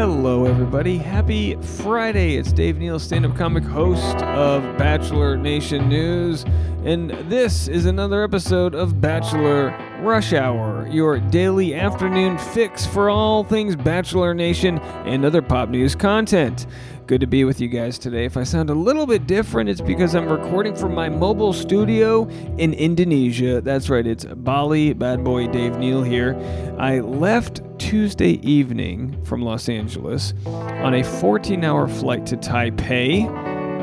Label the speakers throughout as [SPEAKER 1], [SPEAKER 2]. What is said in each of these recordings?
[SPEAKER 1] Hello, everybody. Happy Friday. It's Dave Neal, stand up comic host of Bachelor Nation News. And this is another episode of Bachelor Rush Hour, your daily afternoon fix for all things Bachelor Nation and other pop news content. Good to be with you guys today. If I sound a little bit different, it's because I'm recording from my mobile studio in Indonesia. That's right, it's Bali. Bad boy Dave Neal here. I left Tuesday evening from Los Angeles on a 14 hour flight to Taipei,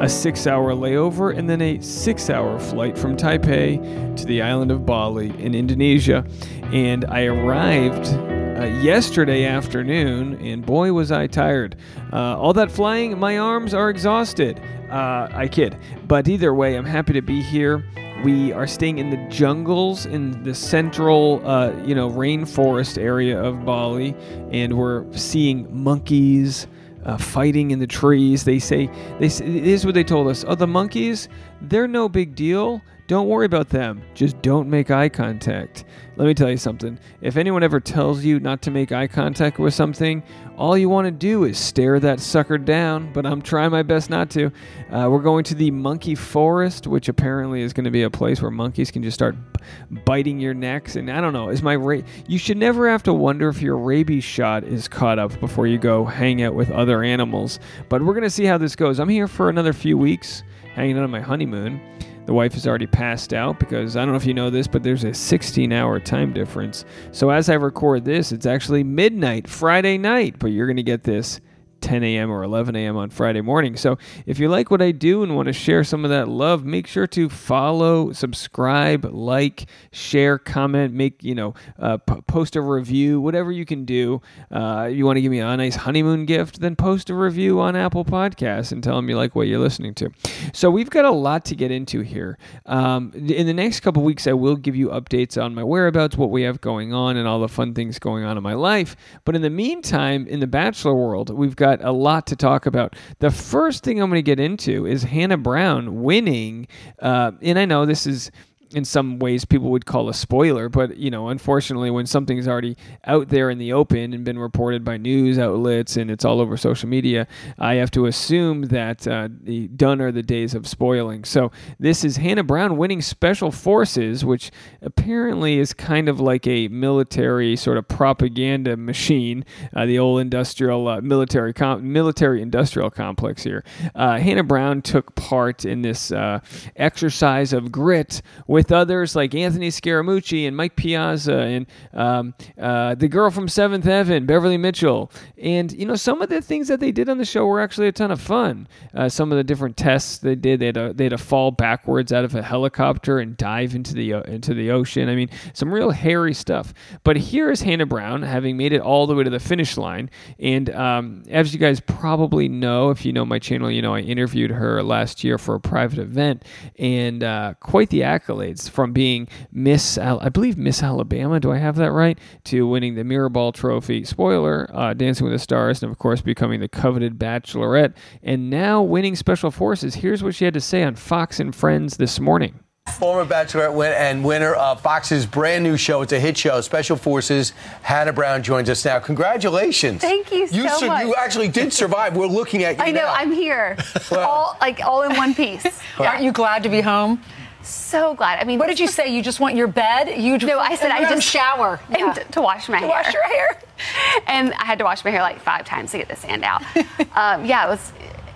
[SPEAKER 1] a six hour layover, and then a six hour flight from Taipei to the island of Bali in Indonesia. And I arrived uh, yesterday afternoon, and boy, was I tired. Uh, all that flying, my arms are exhausted. Uh, I kid. But either way, I'm happy to be here. We are staying in the jungles in the central, uh, you know, rainforest area of Bali, and we're seeing monkeys. Uh, fighting in the trees. They say, they say, this is what they told us. Oh, the monkeys, they're no big deal. Don't worry about them. Just don't make eye contact. Let me tell you something. If anyone ever tells you not to make eye contact with something, all you want to do is stare that sucker down, but I'm trying my best not to. Uh, we're going to the monkey forest, which apparently is going to be a place where monkeys can just start b- biting your necks. And I don't know, is my ra- you should never have to wonder if your rabies shot is caught up before you go hang out with other animals. But we're going to see how this goes. I'm here for another few weeks, hanging out on my honeymoon. The wife has already passed out because I don't know if you know this, but there's a 16 hour time difference. So as I record this, it's actually midnight Friday night, but you're going to get this 10 a.m. or 11 a.m. on Friday morning. So if you like what I do and want to share some of that love, make sure to follow, subscribe, like, share, comment, make, you know, uh, p- post a review, whatever you can do. Uh, you want to give me a nice honeymoon gift, then post a review on Apple Podcasts and tell them you like what you're listening to. So we've got a lot to get into here. Um, in the next couple weeks, I will give you updates on my whereabouts, what we have going on, and all the fun things going on in my life. But in the meantime, in the Bachelor world, we've got a lot to talk about. The first thing I'm going to get into is Hannah Brown winning. Uh, and I know this is in some ways people would call a spoiler, but you know, unfortunately, when something's already out there in the open and been reported by news outlets and it's all over social media, I have to assume that uh, the done are the days of spoiling. So this is Hannah Brown winning Special Forces, which apparently is kind of like a military sort of propaganda machine, uh, the old industrial uh, military com- military industrial complex here. Uh, Hannah Brown took part in this uh, exercise of grit with others like Anthony Scaramucci and Mike Piazza and um, uh, the girl from Seventh Heaven, Beverly Mitchell. And, you know, some of the things that they did on the show were actually a ton of fun. Uh, some of the different tests they did, they had, to, they had to fall backwards out of a helicopter and dive into the, uh, into the ocean. I mean, some real hairy stuff. But here is Hannah Brown having made it all the way to the finish line. And um, as you guys probably know, if you know my channel, you know I interviewed her last year for a private event and uh, quite the accolades from being Miss, Al- I believe Miss Alabama. Do I have that right? To winning the Mirrorball Trophy. Spoiler: uh, Dancing with the Stars, and of course becoming the coveted Bachelorette, and now winning Special Forces. Here's what she had to say on Fox and Friends this morning.
[SPEAKER 2] Former Bachelorette win- and winner of Fox's brand new show. It's a hit show, Special Forces. Hannah Brown joins us now. Congratulations.
[SPEAKER 3] Thank you
[SPEAKER 2] You,
[SPEAKER 3] so much.
[SPEAKER 2] you actually did survive. We're looking at you
[SPEAKER 3] I know,
[SPEAKER 2] now.
[SPEAKER 3] I'm here. all like all in one piece.
[SPEAKER 4] Aren't you glad to be home?
[SPEAKER 3] So glad. I mean,
[SPEAKER 4] What did you say? You just want your bed? You
[SPEAKER 3] No, I said I
[SPEAKER 4] and
[SPEAKER 3] just
[SPEAKER 4] shower
[SPEAKER 3] and
[SPEAKER 4] Yeah.
[SPEAKER 3] t- to wash my
[SPEAKER 4] To
[SPEAKER 3] hair.
[SPEAKER 4] wash your hair.
[SPEAKER 3] and I had to wash my hair like five times to get the sand out. um, yeah, it was.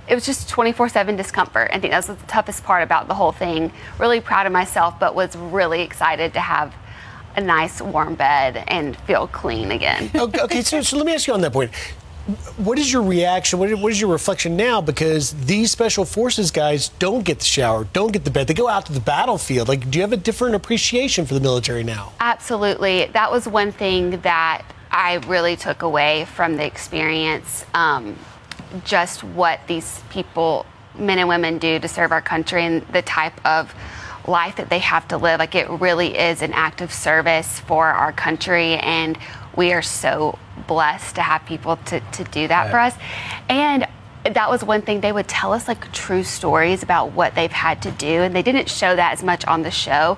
[SPEAKER 3] It was just 24/7 discomfort. I think that was the toughest part about the whole thing. Really proud of myself, but was really excited to have a nice warm bed and feel clean again.
[SPEAKER 5] okay, okay, so, so let me ask you on that point. What is your reaction? What is, what is your reflection now? Because these special forces guys don't get the shower, don't get the bed. They go out to the battlefield. Like, do you have a different appreciation for the military now?
[SPEAKER 3] Absolutely. That was one thing that I really took away from the experience. Um, just what these people, men and women, do to serve our country and the type of life that they have to live. Like, it really is an act of service for our country. And we are so blessed to have people to, to do that for us. And that was one thing they would tell us like true stories about what they've had to do and they didn't show that as much on the show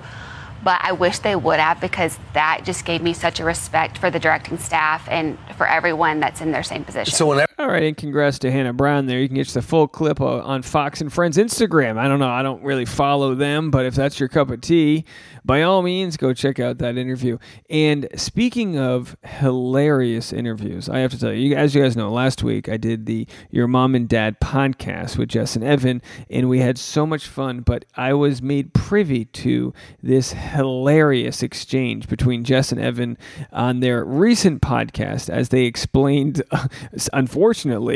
[SPEAKER 3] but I wish they would have because that just gave me such a respect for the directing staff and for everyone that's in their same position.
[SPEAKER 2] So whenever
[SPEAKER 1] All right, and congrats to Hannah Brown there. You can get the full clip on Fox and Friends Instagram. I don't know, I don't really follow them, but if that's your cup of tea, by all means, go check out that interview. And speaking of hilarious interviews, I have to tell you, as you guys know, last week I did the Your Mom and Dad podcast with Jess and Evan, and we had so much fun. But I was made privy to this hilarious exchange between Jess and Evan on their recent podcast as they explained, unfortunately,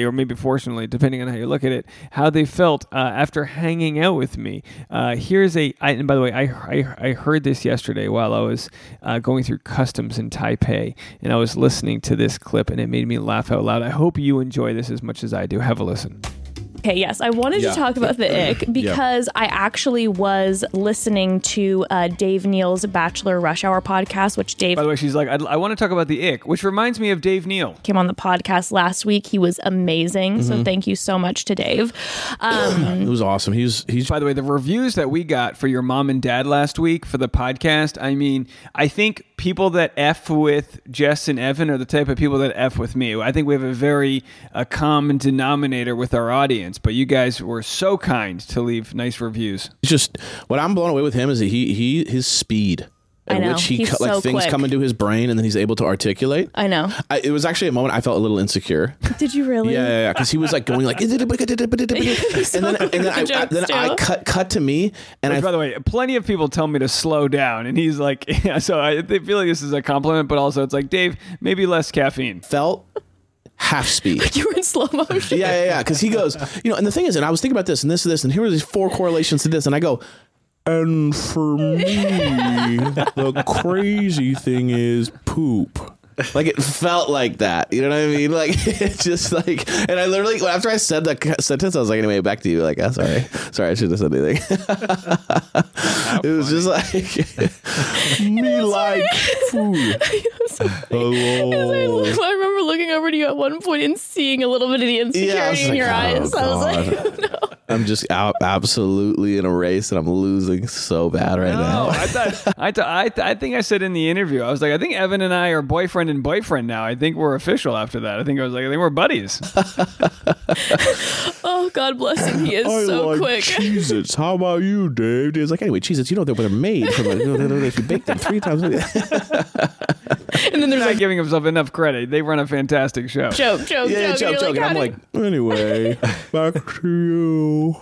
[SPEAKER 1] or maybe fortunately, depending on how you look at it, how they felt uh, after hanging out with me. Uh, here's a, I, and by the way, I, I, I heard this yesterday while I was uh, going through customs in Taipei, and I was listening to this clip, and it made me laugh out loud. I hope you enjoy this as much as I do. Have a listen.
[SPEAKER 6] Okay, yes, I wanted
[SPEAKER 7] Yeah.
[SPEAKER 6] to talk about the ick because I actually was listening to uh, Dave Neal's Bachelor Rush Hour podcast, which Dave
[SPEAKER 1] By the way, she's like, I'd, I want to talk about the ick, which reminds me of Dave Neal.
[SPEAKER 6] came on the podcast last week. He was amazing, so thank you so much to Dave. Um,
[SPEAKER 7] It was awesome. He's he's
[SPEAKER 1] By the way, the reviews that we got for your mom and dad last week for the podcast, I mean, I think people that F with Jess and Evan are the type of people that F with me. I think we have a very uh, common denominator with our audience, but you guys were so kind to leave nice reviews.
[SPEAKER 7] He's just what I'm blown away with him is that he he his speed
[SPEAKER 6] I
[SPEAKER 7] at which he
[SPEAKER 6] He's
[SPEAKER 7] co- like
[SPEAKER 6] so
[SPEAKER 7] things
[SPEAKER 6] quick.
[SPEAKER 7] come into his brain and then he's able to articulate.
[SPEAKER 6] I know.
[SPEAKER 7] I, it was actually a moment I felt a little insecure.
[SPEAKER 6] Did you really?
[SPEAKER 7] Yeah, yeah, yeah. Because he was like going like, and then and then, I, I,
[SPEAKER 6] Jokes,
[SPEAKER 7] then I cut cut to me and
[SPEAKER 1] Which,
[SPEAKER 7] I
[SPEAKER 1] by the way, plenty of people tell me to slow down, and he's like, yeah, so I they feel like this is a compliment, but also it's like, Dave, maybe less caffeine.
[SPEAKER 7] felt half speed.
[SPEAKER 6] Like You were in slow motion.
[SPEAKER 7] Yeah, yeah, yeah. Because he goes, you know, and the thing is, and I was thinking about this and this and this, and here are these four correlations to this, and I go, and for me, the crazy thing is poop. Like it felt like that, you know what I mean? Like it just like, and I literally after I said that sentence, I was like, anyway, back to you. Like, oh, sorry, sorry, I shouldn't have said anything. it was just like me like food. Hello. Oh.
[SPEAKER 6] I remember looking over to you at one point and seeing a little bit of the insecurity
[SPEAKER 7] Yeah, I was
[SPEAKER 6] in your
[SPEAKER 7] oh,
[SPEAKER 6] eyes. I was like,
[SPEAKER 7] God. I'm just out absolutely in a race and I'm losing so bad right
[SPEAKER 1] Oh,
[SPEAKER 7] now.
[SPEAKER 1] I thought I, th- I, th- I think I said in the interview, I was like, I think Evan and I are boyfriend and boyfriend now. I think we're official after that. I think I was like, I think we're buddies.
[SPEAKER 6] oh, God bless him. He is
[SPEAKER 7] I
[SPEAKER 6] so
[SPEAKER 7] like
[SPEAKER 6] quick.
[SPEAKER 7] Cheez-Its. How about you, Dave? He's like, anyway, Cheez-Its, you know they're made from it. You know, if you bake them three times.
[SPEAKER 6] and then there's
[SPEAKER 1] He's not
[SPEAKER 6] like
[SPEAKER 1] giving himself enough credit. They run a fantastic show.
[SPEAKER 6] joke, joke,
[SPEAKER 7] Yeah, yeah,
[SPEAKER 6] joke.
[SPEAKER 7] joke, joke.
[SPEAKER 6] you're
[SPEAKER 7] And I'm
[SPEAKER 6] how
[SPEAKER 7] like, anyway, back to you.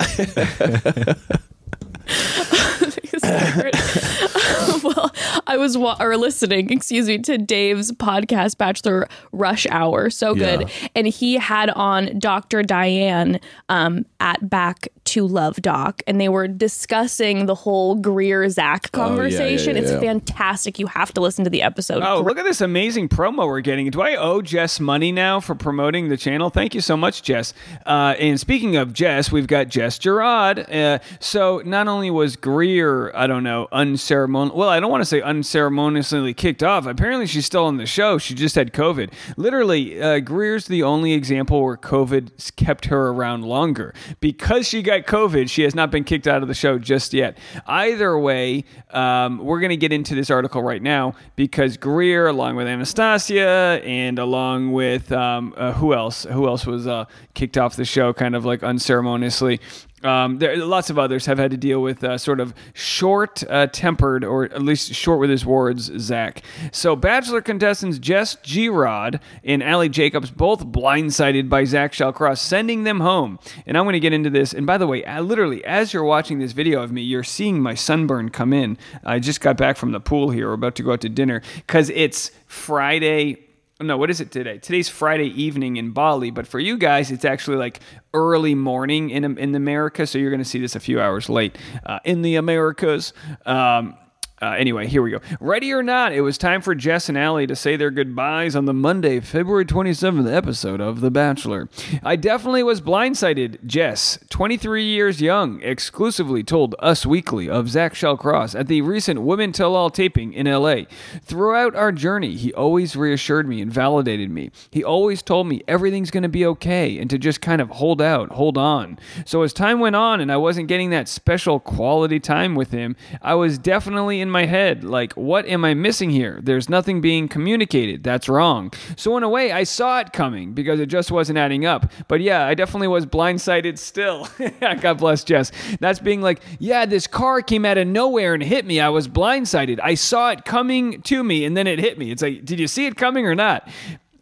[SPEAKER 6] well, I was wa- or listening, excuse me, to Dave's podcast, Bachelor Rush Hour. So good,
[SPEAKER 7] Yeah.
[SPEAKER 6] and he had on Dr. Diane um, at Back to Love Doc, and they were discussing the whole Greer Zach
[SPEAKER 7] Oh, yeah,
[SPEAKER 6] conversation.
[SPEAKER 7] yeah,
[SPEAKER 6] It's fantastic. You have to listen to the episode.
[SPEAKER 1] Oh, look at this amazing promo we're getting. Do I owe Jess money now for promoting the channel? Thank you so much, Jess. Uh, and speaking of Jess, we've got Jess Gerard. Uh, so not only was Greer, I don't know, unceremonial, well, I don't want to say unceremoniously kicked off. Apparently, she's still on the show. She just had COVID. Literally, uh, Greer's the only example where COVID kept her around longer. Because she got COVID, she has not been kicked out of the show just yet. Either way, um, we're going to get into this article right now because Greer, along with Anastasia and along with um, uh, who else? Who else was uh, kicked off the show kind of like unceremoniously? Um, there lots of others have had to deal with uh, sort of short uh, tempered, or at least short with his words, Zach. So, Bachelor contestants Jess Girod and Aly Jacobs both blindsided by Zach Shallcross, sending them home. And I'm going to get into this. And by the way, I, literally, as you're watching this video of me, you're seeing my sunburn come in. I just got back from the pool here. We're about to go out to dinner because it's Friday no, what is it today? Today's Friday evening in Bali, but for you guys, it's actually like early morning in in America. So you're going to see this a few hours late uh, in the Americas. Um, uh, anyway, here we go. Ready or not, it was time for Jess and Aly to say their goodbyes on the Monday, February 27th episode of The Bachelor. I definitely was blindsided. Jess, 23 years young, exclusively told Us Weekly of Zach Shallcross at the recent Women Tell All taping in LA. Throughout our journey, he always reassured me and validated me. He always told me everything's going to be okay and to just kind of hold out, hold on. So as time went on and I wasn't getting that special quality time with him, I was definitely in in my head, like, what am I missing here? There's nothing being communicated. That's wrong. So, in a way, I saw it coming because it just wasn't adding up. But yeah, I definitely was blindsided still. God bless Jess. That's being like, yeah, this car came out of nowhere and hit me. I was blindsided. I saw it coming to me and then it hit me. It's like, did you see it coming or not?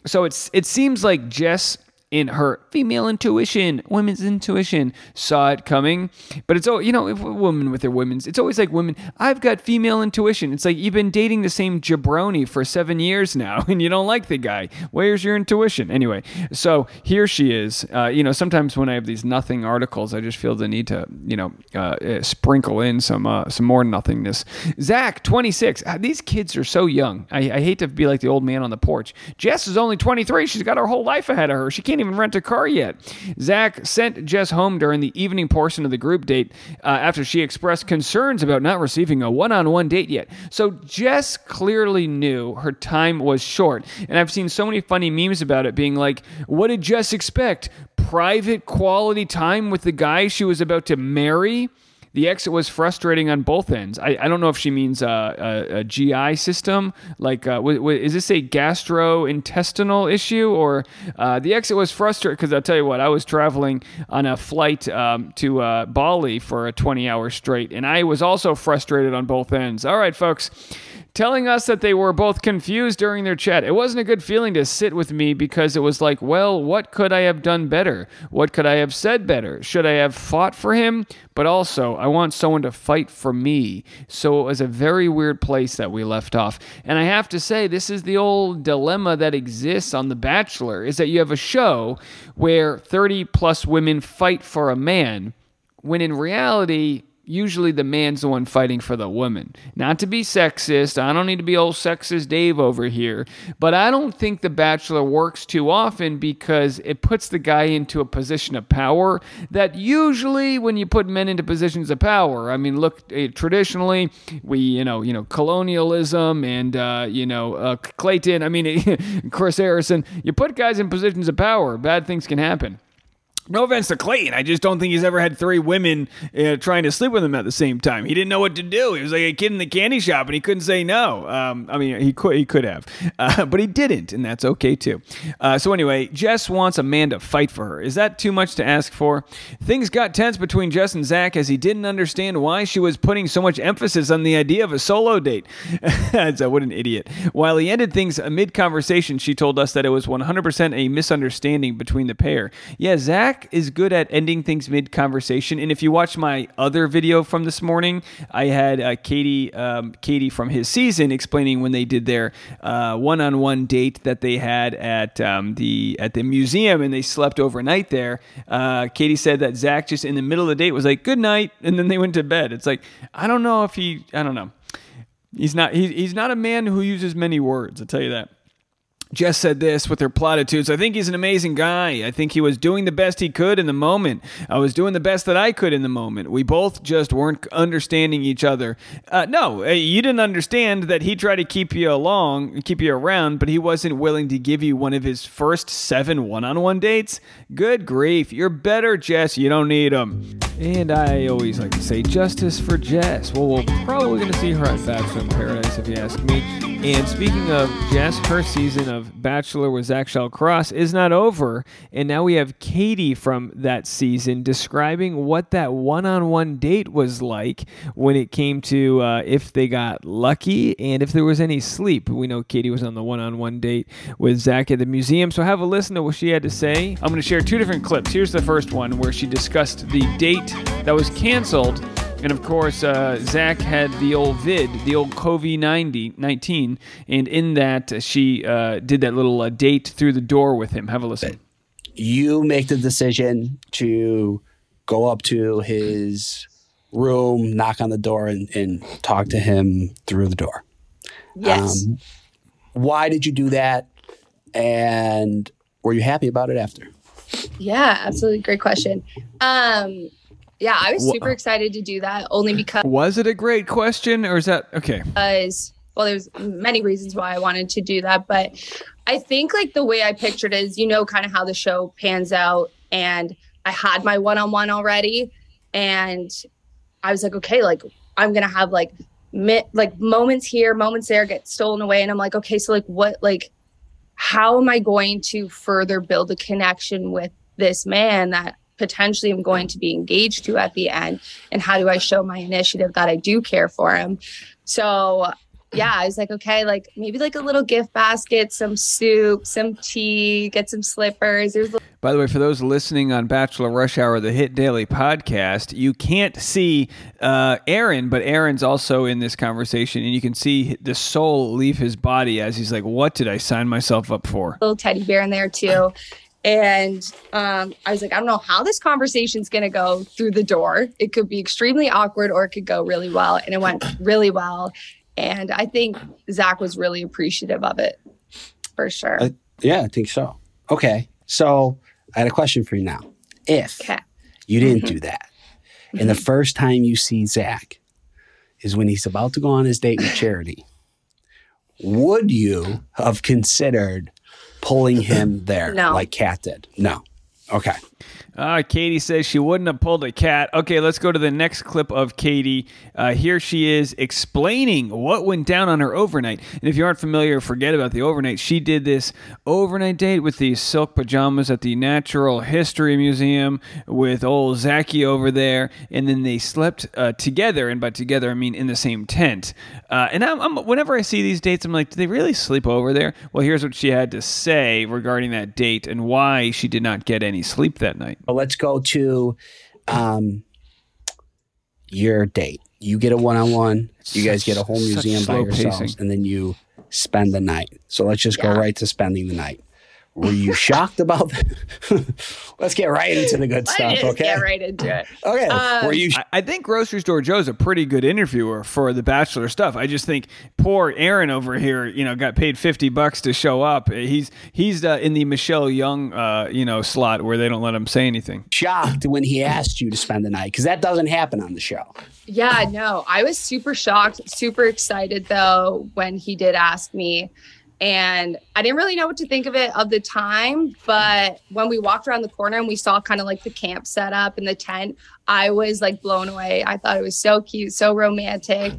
[SPEAKER 1] So it's it seems like Jess in her female intuition, women's intuition, saw it coming. But it's, all, you know, if a woman with their women's, it's always like women, I've got female intuition. It's like you've been dating the same jabroni for seven years now and you don't like the guy. Where's your intuition? Anyway, so here she is. Uh, you know, sometimes when I have these nothing articles, I just feel the need to, you know, uh, uh, sprinkle in some uh, some more nothingness. Zach, 26. Uh, These kids are so young. I, I hate to be like the old man on the porch. Jess is only 23. She's got her whole life ahead of her. She can't even rent a car yet. Zach sent Jess home during the evening portion of the group date uh, after she expressed concerns about not receiving a one on one date yet. So Jess clearly knew her time was short. And I've seen so many funny memes about it being like, what did Jess expect? Private quality time with the guy she was about to marry? The exit was frustrating on both ends. I, I don't know if she means uh, a, a GI system, like uh, w- w- is this a gastrointestinal issue, or uh, the exit was frustrating because I'll tell you what, I was traveling on a flight um, to uh, Bali for a 20 hour straight, and I was also frustrated on both ends. All right, folks telling us that they were both confused during their chat. It wasn't a good feeling to sit with me because it was like, well, what could I have done better? What could I have said better? Should I have fought for him? But also, I want someone to fight for me. So it was a very weird place that we left off. And I have to say, this is the old dilemma that exists on The Bachelor is that you have a show where 30 plus women fight for a man, when in reality, usually the man's the one fighting for the woman. Not to be sexist, I don't need to be old sexist Dave over here, but I don't think The Bachelor works too often because it puts the guy into a position of power that usually when you put men into positions of power, I mean, look, eh, traditionally we, you know, you know, colonialism and uh, you know, uh, Clayton, I mean, Chris Harrison, you put guys in positions of power, bad things can happen. No offense to Clayton, I just don't think he's ever had three women uh, trying to sleep with him at the same time. He didn't know what to do. He was like a kid in the candy shop, and he couldn't say no. Um, I mean, he could he could have, uh, but he didn't, and that's okay too. Uh, so anyway, Jess wants a man to fight for her. Is that too much to ask for? Things got tense between Jess and Zach as he didn't understand why she was putting so much emphasis on the idea of a solo date. so what an idiot! While he ended things amid conversation, she told us that it was 100% a misunderstanding between the pair. Yeah, Zach is good at ending things mid conversation. And if you watch my other video from this morning, I had uh, Katie, um, Katie from his season explaining when they did their one on one date that they had at um, the at the museum and they slept overnight there. Uh, Katie said that Zach just in the middle of the date was like good night, and then they went to bed. It's like I don't know if he, I don't know. He's not. He, he's not a man who uses many words. I'll tell you that. Jess said this with her platitudes. I think he's an amazing guy. I think he was doing the best he could in the moment. I was doing the best that I could in the moment. We both just weren't understanding each other. Uh, no, uh, you didn't understand that he tried to keep you along, keep you around, but he wasn't willing to give you one of his first seven one-on-one dates. Good grief, you're better, Jess. You don't need him. And I always like to say justice for Jess. Well, we're probably going to see her at Bachelor in Paradise, if you ask me. And speaking of Jess, her season of Bachelor with Zach Cross is not over. And now we have Katie from that season describing what that one on one date was like when it came to uh, if they got lucky and if there was any sleep. We know Katie was on the one on one date with Zach at the museum. So have a listen to what she had to say. I'm going to share two different clips. Here's the first one where she discussed the date that was canceled. And of course, uh, Zach had the old vid, the old COVID 19, and in that, uh, she uh, did that little uh, date through the door with him. Have a listen.
[SPEAKER 8] You make the decision to go up to his room, knock on the door, and, and talk to him through the door.
[SPEAKER 9] Yes.
[SPEAKER 8] Um, why did you do that? And were you happy about it after?
[SPEAKER 9] yeah, absolutely. Great question. Um, yeah, I was super excited to do that only because,
[SPEAKER 1] Was it a great question, or is that okay?
[SPEAKER 9] Because well, there's many reasons why I wanted to do that, but I think like the way I pictured it is, you know, kind of how the show pans out. And I had my one on one already. And I was like, okay, like I'm going to have like mi- like moments here, moments there get stolen away. And I'm like, okay, so like what, like, how am I going to further build a connection with this man that potentially I'm going to be engaged to at the end? And how do I show my initiative that I do care for him? So yeah, I was like, okay, like maybe like a little gift basket, some soup, some tea, get some slippers. There's
[SPEAKER 1] By the way, for those listening on Bachelor Rush Hour, the Hit Daily podcast, you can't see uh, Aaron, but Aaron's also in this conversation, and you can see the soul leave his body as he's like, "What did I sign myself up for?"
[SPEAKER 9] little teddy bear in there too. And um, I was like, I don't know how this conversation's going to go through the door. It could be extremely awkward or it could go really well. And it went really well. And I think Zach was really appreciative of it for sure.
[SPEAKER 8] Uh, yeah, I think so. Okay. So I had a question for you now. If
[SPEAKER 9] Okay.
[SPEAKER 8] you didn't do that, and the first time you see Zach is when he's about to go on his date with Charity, would you have considered pulling him there
[SPEAKER 9] No.
[SPEAKER 8] like Kat did? No. Okay.
[SPEAKER 1] Uh, Katie says she wouldn't have pulled a cat. Okay, let's go to the next clip of Katie. Uh, here she is explaining what went down on her overnight. And if you aren't familiar, forget about the overnight. She did this overnight date with these silk pajamas at the Natural History Museum with old Zachy over there. And then they slept uh, together. And by together, I mean in the same tent. Uh, and I'm, I'm, whenever I see these dates, I'm like, do they really sleep over there? Well, here's what she had to say regarding that date and why she did not get any sleep that night.
[SPEAKER 8] But let's go to um, your date. You get a one on one. You guys get a whole museum by
[SPEAKER 1] slow
[SPEAKER 8] yourselves,
[SPEAKER 1] pacing.
[SPEAKER 8] and then you spend the night. So let's just go right to spending the night. Were you shocked about that? let's get right into the good stuff. Okay.
[SPEAKER 9] get right into it.
[SPEAKER 8] Okay.
[SPEAKER 9] Um,
[SPEAKER 8] Were you?
[SPEAKER 1] I, I think Grocery Store Joe's a pretty good interviewer for the Bachelor stuff. I just think poor Aaron over here, you know, got paid fifty bucks to show up. He's he's uh, in the Michelle Young, uh, you know, slot where they don't let him say anything.
[SPEAKER 8] shocked when he asked you to spend the night because that doesn't happen on the show.
[SPEAKER 9] Yeah, no, I was super shocked, super excited though when he did ask me. And I didn't really know what to think of it of the time. But when we walked around the corner and we saw kind of like the camp set up and the tent, I was like blown away. I thought it was so cute, so romantic.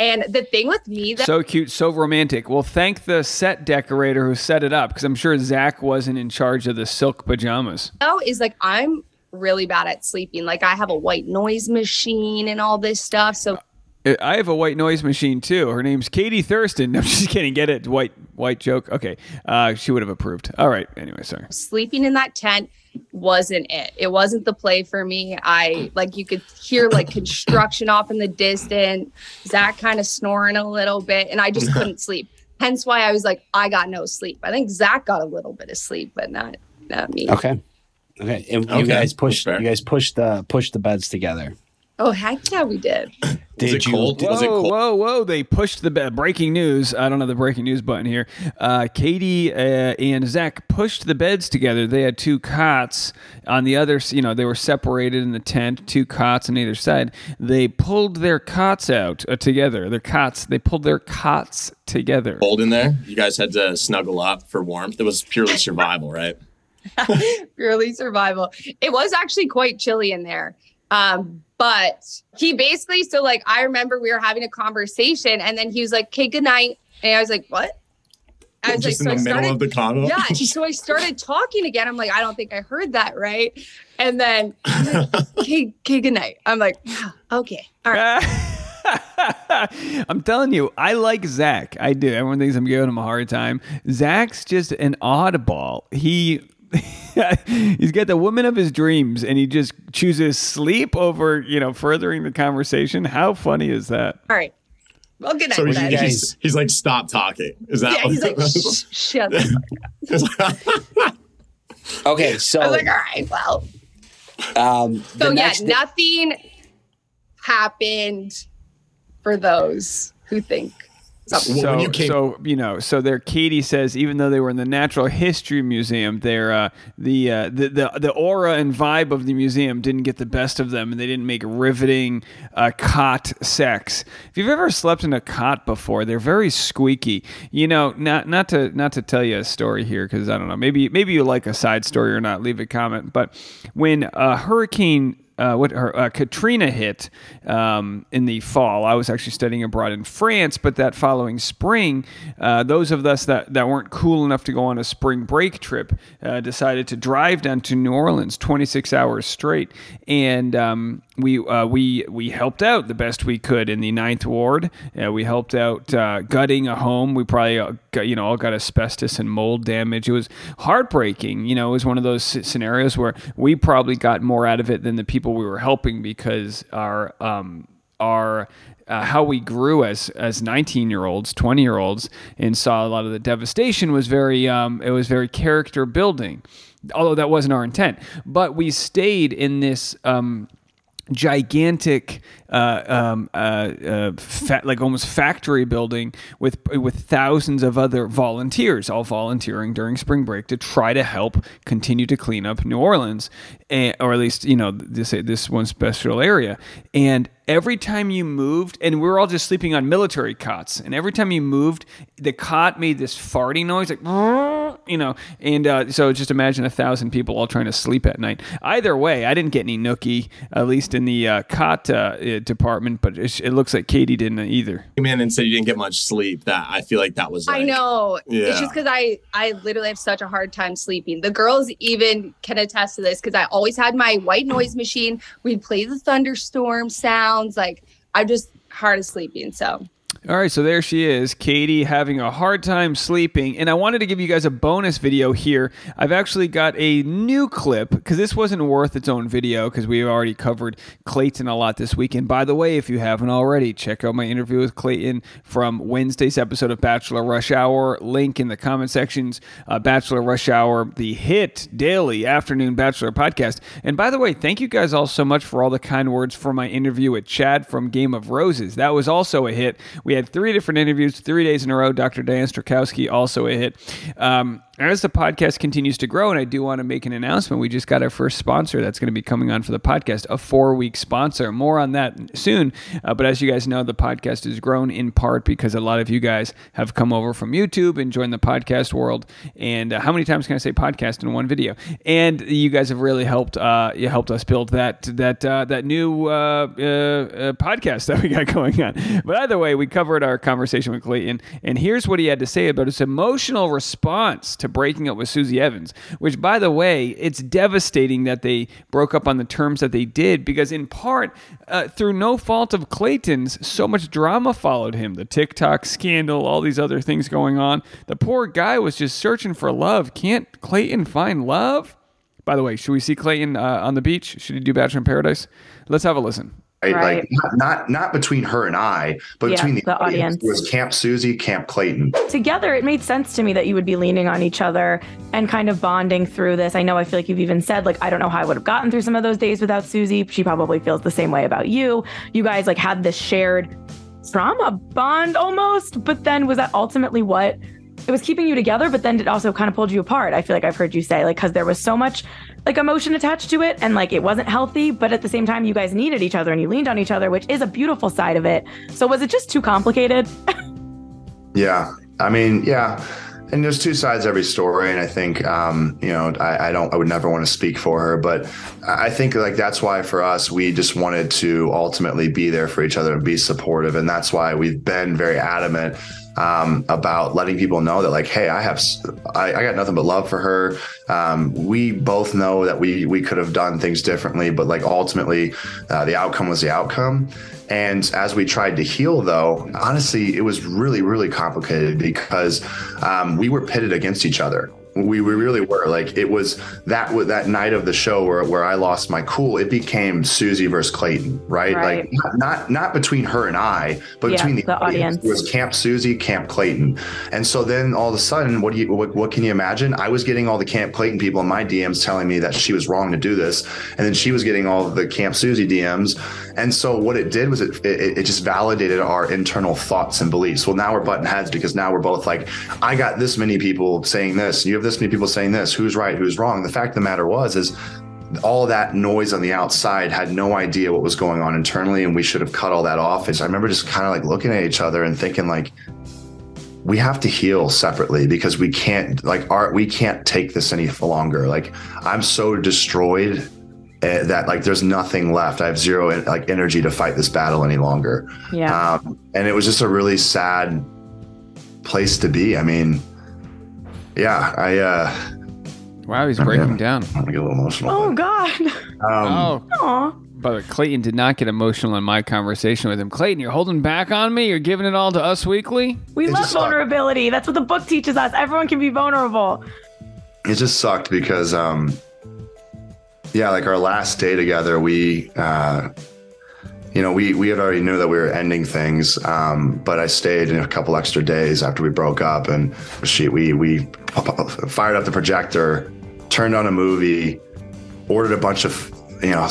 [SPEAKER 9] And the thing with me that
[SPEAKER 1] So cute, so romantic. Well, thank the set decorator who set it up because I'm sure Zach wasn't in charge of the silk pajamas.
[SPEAKER 9] though is like I'm really bad at sleeping. Like I have a white noise machine and all this stuff. So
[SPEAKER 1] I have a white noise machine too. Her name's Katie Thurston. No, I'm just kidding. Get it? White white joke. Okay, uh, she would have approved. All right. Anyway, sorry.
[SPEAKER 9] sleeping in that tent wasn't it. It wasn't the play for me. I like you could hear like construction off in the distance, Zach kind of snoring a little bit, and I just couldn't sleep. Hence why I was like, I got no sleep. I think Zach got a little bit of sleep, but not not me.
[SPEAKER 8] Okay. Okay. And you guys pushed. You guys pushed the pushed the beds together.
[SPEAKER 9] Oh heck yeah, we did.
[SPEAKER 10] Was it
[SPEAKER 8] you-
[SPEAKER 10] cold? Was it
[SPEAKER 1] Whoa,
[SPEAKER 10] cold?
[SPEAKER 1] whoa, whoa! They pushed the be- breaking news. I don't have the breaking news button here. Uh, Katie uh, and Zach pushed the beds together. They had two cots on the other. You know, they were separated in the tent. Two cots on either side. They pulled their cots out uh, together. Their cots. They pulled their cots together.
[SPEAKER 10] Cold in there. You guys had to snuggle up for warmth. It was purely survival, right?
[SPEAKER 9] Purely survival. It was actually quite chilly in there. Um, but he basically so like I remember we were having a conversation and then he was like, Okay, good night. And I was like, What? I was
[SPEAKER 10] Just
[SPEAKER 9] like,
[SPEAKER 10] in the
[SPEAKER 9] I
[SPEAKER 10] middle
[SPEAKER 9] started-
[SPEAKER 10] of the convo.
[SPEAKER 9] yeah. So I started talking again. I'm like, I don't think I heard that right. And then, he's like, okay, okay, good night. I'm like, "Yeah, okay, all right.
[SPEAKER 1] I'm telling you, I like Zach. I do. Everyone thinks I'm giving him a hard time. Zach's just an oddball. He he's got the woman of his dreams, and he just chooses sleep over you know furthering the conversation. How funny is that?
[SPEAKER 9] All right. Well, good night.
[SPEAKER 10] So he,
[SPEAKER 9] then.
[SPEAKER 8] guys-
[SPEAKER 10] he's, he's like, stop talking. Is that
[SPEAKER 9] yeah,
[SPEAKER 10] what
[SPEAKER 9] he's like, Shh, shut up.
[SPEAKER 8] Okay. So
[SPEAKER 9] I was like, all right, well.
[SPEAKER 8] um,
[SPEAKER 9] So yeah,
[SPEAKER 8] next day-
[SPEAKER 9] nothing happened for those who think something.
[SPEAKER 1] So,
[SPEAKER 10] you came-
[SPEAKER 1] so you know, so there. Katie says, even though they were in the Natural History Museum, their uh, the, uh, the the the aura and vibe of the museum didn't get the best of them, and they didn't make riveting uh, cot sex. If you've ever slept in a cot before, they're very squeaky. You know, not not to not to tell you a story here because I don't know. Maybe maybe you like a side story or not. Leave a comment. But when uh, Hurricane uh, what her uh, Katrina hit um, in the fall. I was actually studying abroad in France, but that following spring, uh, those of us that, that weren't cool enough to go on a spring break trip uh, decided to drive down to New Orleans, 26 hours straight, and um, we uh, we we helped out the best we could in the Ninth Ward. Uh, we helped out uh, gutting a home. We probably uh, got, you know all got asbestos and mold damage. It was heartbreaking. You know, it was one of those scenarios where we probably got more out of it than the people we were helping because our um, our uh, how we grew as as 19 year olds 20 year olds and saw a lot of the devastation was very um, it was very character building although that wasn't our intent but we stayed in this um, gigantic uh, um, uh, uh, fa- like almost factory building with with thousands of other volunteers, all volunteering during spring break to try to help continue to clean up New Orleans, and, or at least you know this this one special area. And every time you moved, and we were all just sleeping on military cots, and every time you moved, the cot made this farting noise, like you know. And uh, so just imagine a thousand people all trying to sleep at night. Either way, I didn't get any nookie, at least in the uh, cot uh, department, but it, it, looks like Katie didn't either.
[SPEAKER 10] Came in and said you didn't get much sleep. That I feel like that was. Like,
[SPEAKER 9] I know.
[SPEAKER 10] Yeah.
[SPEAKER 9] It's just because I I literally have such a hard time sleeping. The girls even can attest to this because I always had my white noise machine. We'd play the thunderstorm sounds. Like I'm just hard of sleeping. So
[SPEAKER 1] all right, so there she is, Katie having a hard time sleeping. And I wanted to give you guys a bonus video here. I've actually got a new clip because this wasn't worth its own video because we've already covered Clayton a lot this weekend. By the way, if you haven't already, check out my interview with Clayton from Wednesday's episode of Bachelor Rush Hour. Link in the comment sections. Uh, Bachelor Rush Hour, the hit daily afternoon Bachelor podcast. And by the way, thank you guys all so much for all the kind words for my interview with Chad from Game of Roses. That was also a hit. We had three different interviews, three days in a row. Dr. Diane Strakowski also a hit. Um, as the podcast continues to grow, and I do want to make an announcement, we just got our first sponsor that's going to be coming on for the podcast, a four week sponsor. More on that soon. Uh, but as you guys know, the podcast has grown in part because a lot of you guys have come over from YouTube and joined the podcast world. And uh, how many times can I say podcast in one video? And you guys have really helped. Uh, you helped us build that that uh, that new uh, uh, podcast that we got going on. But either way, we covered our conversation with Clayton, and here's what he had to say about his emotional response to breaking up with Susie Evans, which, by the way, it's devastating that they broke up on the terms that they did because, in part, uh, through no fault of Clayton's, so much drama followed him the TikTok scandal, all these other things going on. The poor guy was just searching for love. Can't Clayton find love? By the way, should we see Clayton uh, on the beach? Should he do Bachelor in Paradise? Let's have a listen.
[SPEAKER 11] Right? right? Like not, not, not between her and I, but
[SPEAKER 12] yeah,
[SPEAKER 11] between the,
[SPEAKER 12] the audience.
[SPEAKER 11] audience. It was Camp Susie, Camp Clayton.
[SPEAKER 12] Together, it made sense to me that you would be leaning on each other and kind of bonding through this. I know I feel like you've even said like I don't know how I would have gotten through some of those days without Susie. She probably feels the same way about you. You guys like had this shared trauma bond almost, but then was that ultimately what it was keeping you together, but then it also kind of pulled you apart. I feel like I've heard you say, like, because there was so much like emotion attached to it and like it wasn't healthy, but at the same time, you guys needed each other and you leaned on each other, which is a beautiful side of it. So was it just too complicated?
[SPEAKER 11] yeah. I mean, yeah. And there's two sides every story, and I think um, you know I, I, don't I would never want to speak for her, but I think like that's why for us we just wanted to ultimately be there for each other and be supportive, and that's why we've been very adamant um, about letting people know that like, hey, I have, I, I got nothing but love for her. Um, we both know that we we could have done things differently, but like ultimately, uh, the outcome was the outcome. And as we tried to heal, though, honestly, it was really, really complicated because um, we were pitted against each other. We, we really were like it was that that night of the show where, where I lost my cool. It became Susie versus Clayton, right?
[SPEAKER 12] right.
[SPEAKER 11] Like not not between her and I, but
[SPEAKER 12] yeah,
[SPEAKER 11] between the,
[SPEAKER 12] the audience.
[SPEAKER 11] audience. It was Camp Susie, Camp Clayton, and so then all of a sudden, what do you what, what can you imagine? I was getting all the Camp Clayton people in my DMs telling me that she was wrong to do this, and then she was getting all the Camp Susie DMs, and so what it did was it it, it just validated our internal thoughts and beliefs. Well, now we're butting heads because now we're both like, I got this many people saying this, you have this many people saying this. Who's right? Who's wrong? The fact of the matter was is all that noise on the outside had no idea what was going on internally, and we should have cut all that off. And so I remember just kind of like looking at each other and thinking like, we have to heal separately because we can't like art we can't take this any longer like i'm so destroyed that like there's nothing left. I have zero like energy to fight this battle any longer.
[SPEAKER 12] Yeah.
[SPEAKER 11] Um, and it was just a really sad place to be. I mean, yeah, I. uh
[SPEAKER 1] Wow, he's
[SPEAKER 11] I'm
[SPEAKER 1] breaking
[SPEAKER 11] gonna-
[SPEAKER 1] down.
[SPEAKER 11] I'm gonna get a little emotional.
[SPEAKER 12] Oh God.
[SPEAKER 1] oh.
[SPEAKER 12] Aw.
[SPEAKER 1] But Clayton did not get emotional in my conversation with him. Clayton, you're holding back on me? You're giving it all to Us Weekly?
[SPEAKER 12] We love vulnerability. That's what the book teaches us. Everyone can be vulnerable.
[SPEAKER 11] it just sucked because um yeah like our last day together we uh you know we we had already knew that we were ending things um but i stayed in a couple extra days after we broke up and she we we fired up the projector turned on a movie ordered a bunch of you know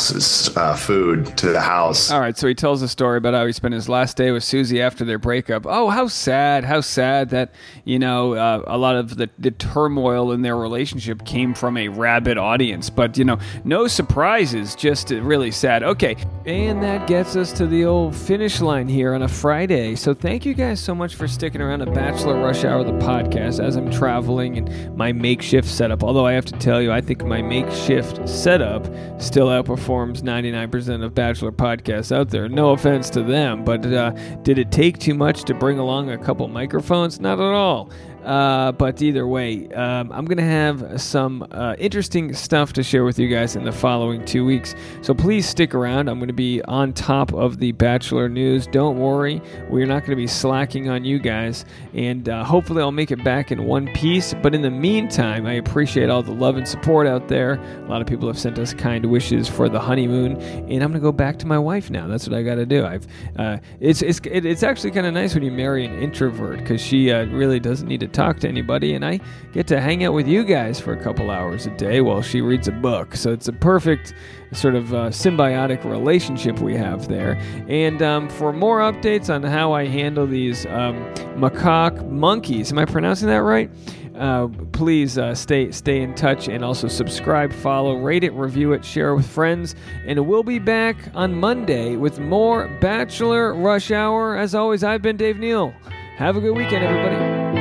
[SPEAKER 11] uh, food to the house
[SPEAKER 1] All right, so he tells a story about how he spent his last day with Susie after their breakup. Oh, how sad, how sad that, you know, uh, a lot of the, the turmoil in their relationship came from a rabid audience. But, you know, no surprises, just really sad. Okay, and that gets us to the old finish line here on a Friday. So thank you guys so much for sticking around to Bachelor Rush Hour, the podcast, as I'm traveling and my makeshift setup. Although I have to tell you, I think my makeshift setup still outperforms 99% of Bachelor podcasts out there. No offense to them, but uh, did it take too much to bring along a couple microphones? Not at all. Uh, but either way, um, I'm going to have some uh, interesting stuff to share with you guys in the following two weeks. So please stick around. I'm going to be on top of the Bachelor news. Don't worry, we're not going to be slacking on you guys. And uh, hopefully, I'll make it back in one piece. But in the meantime, I appreciate all the love and support out there. A lot of people have sent us kind wishes for the honeymoon, and I'm going to go back to my wife now. That's what I got to do. I've uh, it's it's it's actually kind of nice when you marry an introvert because she uh, really doesn't need to talk to anybody, and I get to hang out with you guys for a couple hours a day while she reads a book. So it's a perfect sort of uh, symbiotic relationship we have there. And um, for more updates on how I handle these um, macaque monkeys, am I pronouncing that right? Uh, please uh, stay stay in touch and also subscribe, follow, rate it, review it, share it with friends. And we'll be back on Monday with more Bachelor Rush Hour. As always, I've been Dave Neal. Have a good weekend, everybody.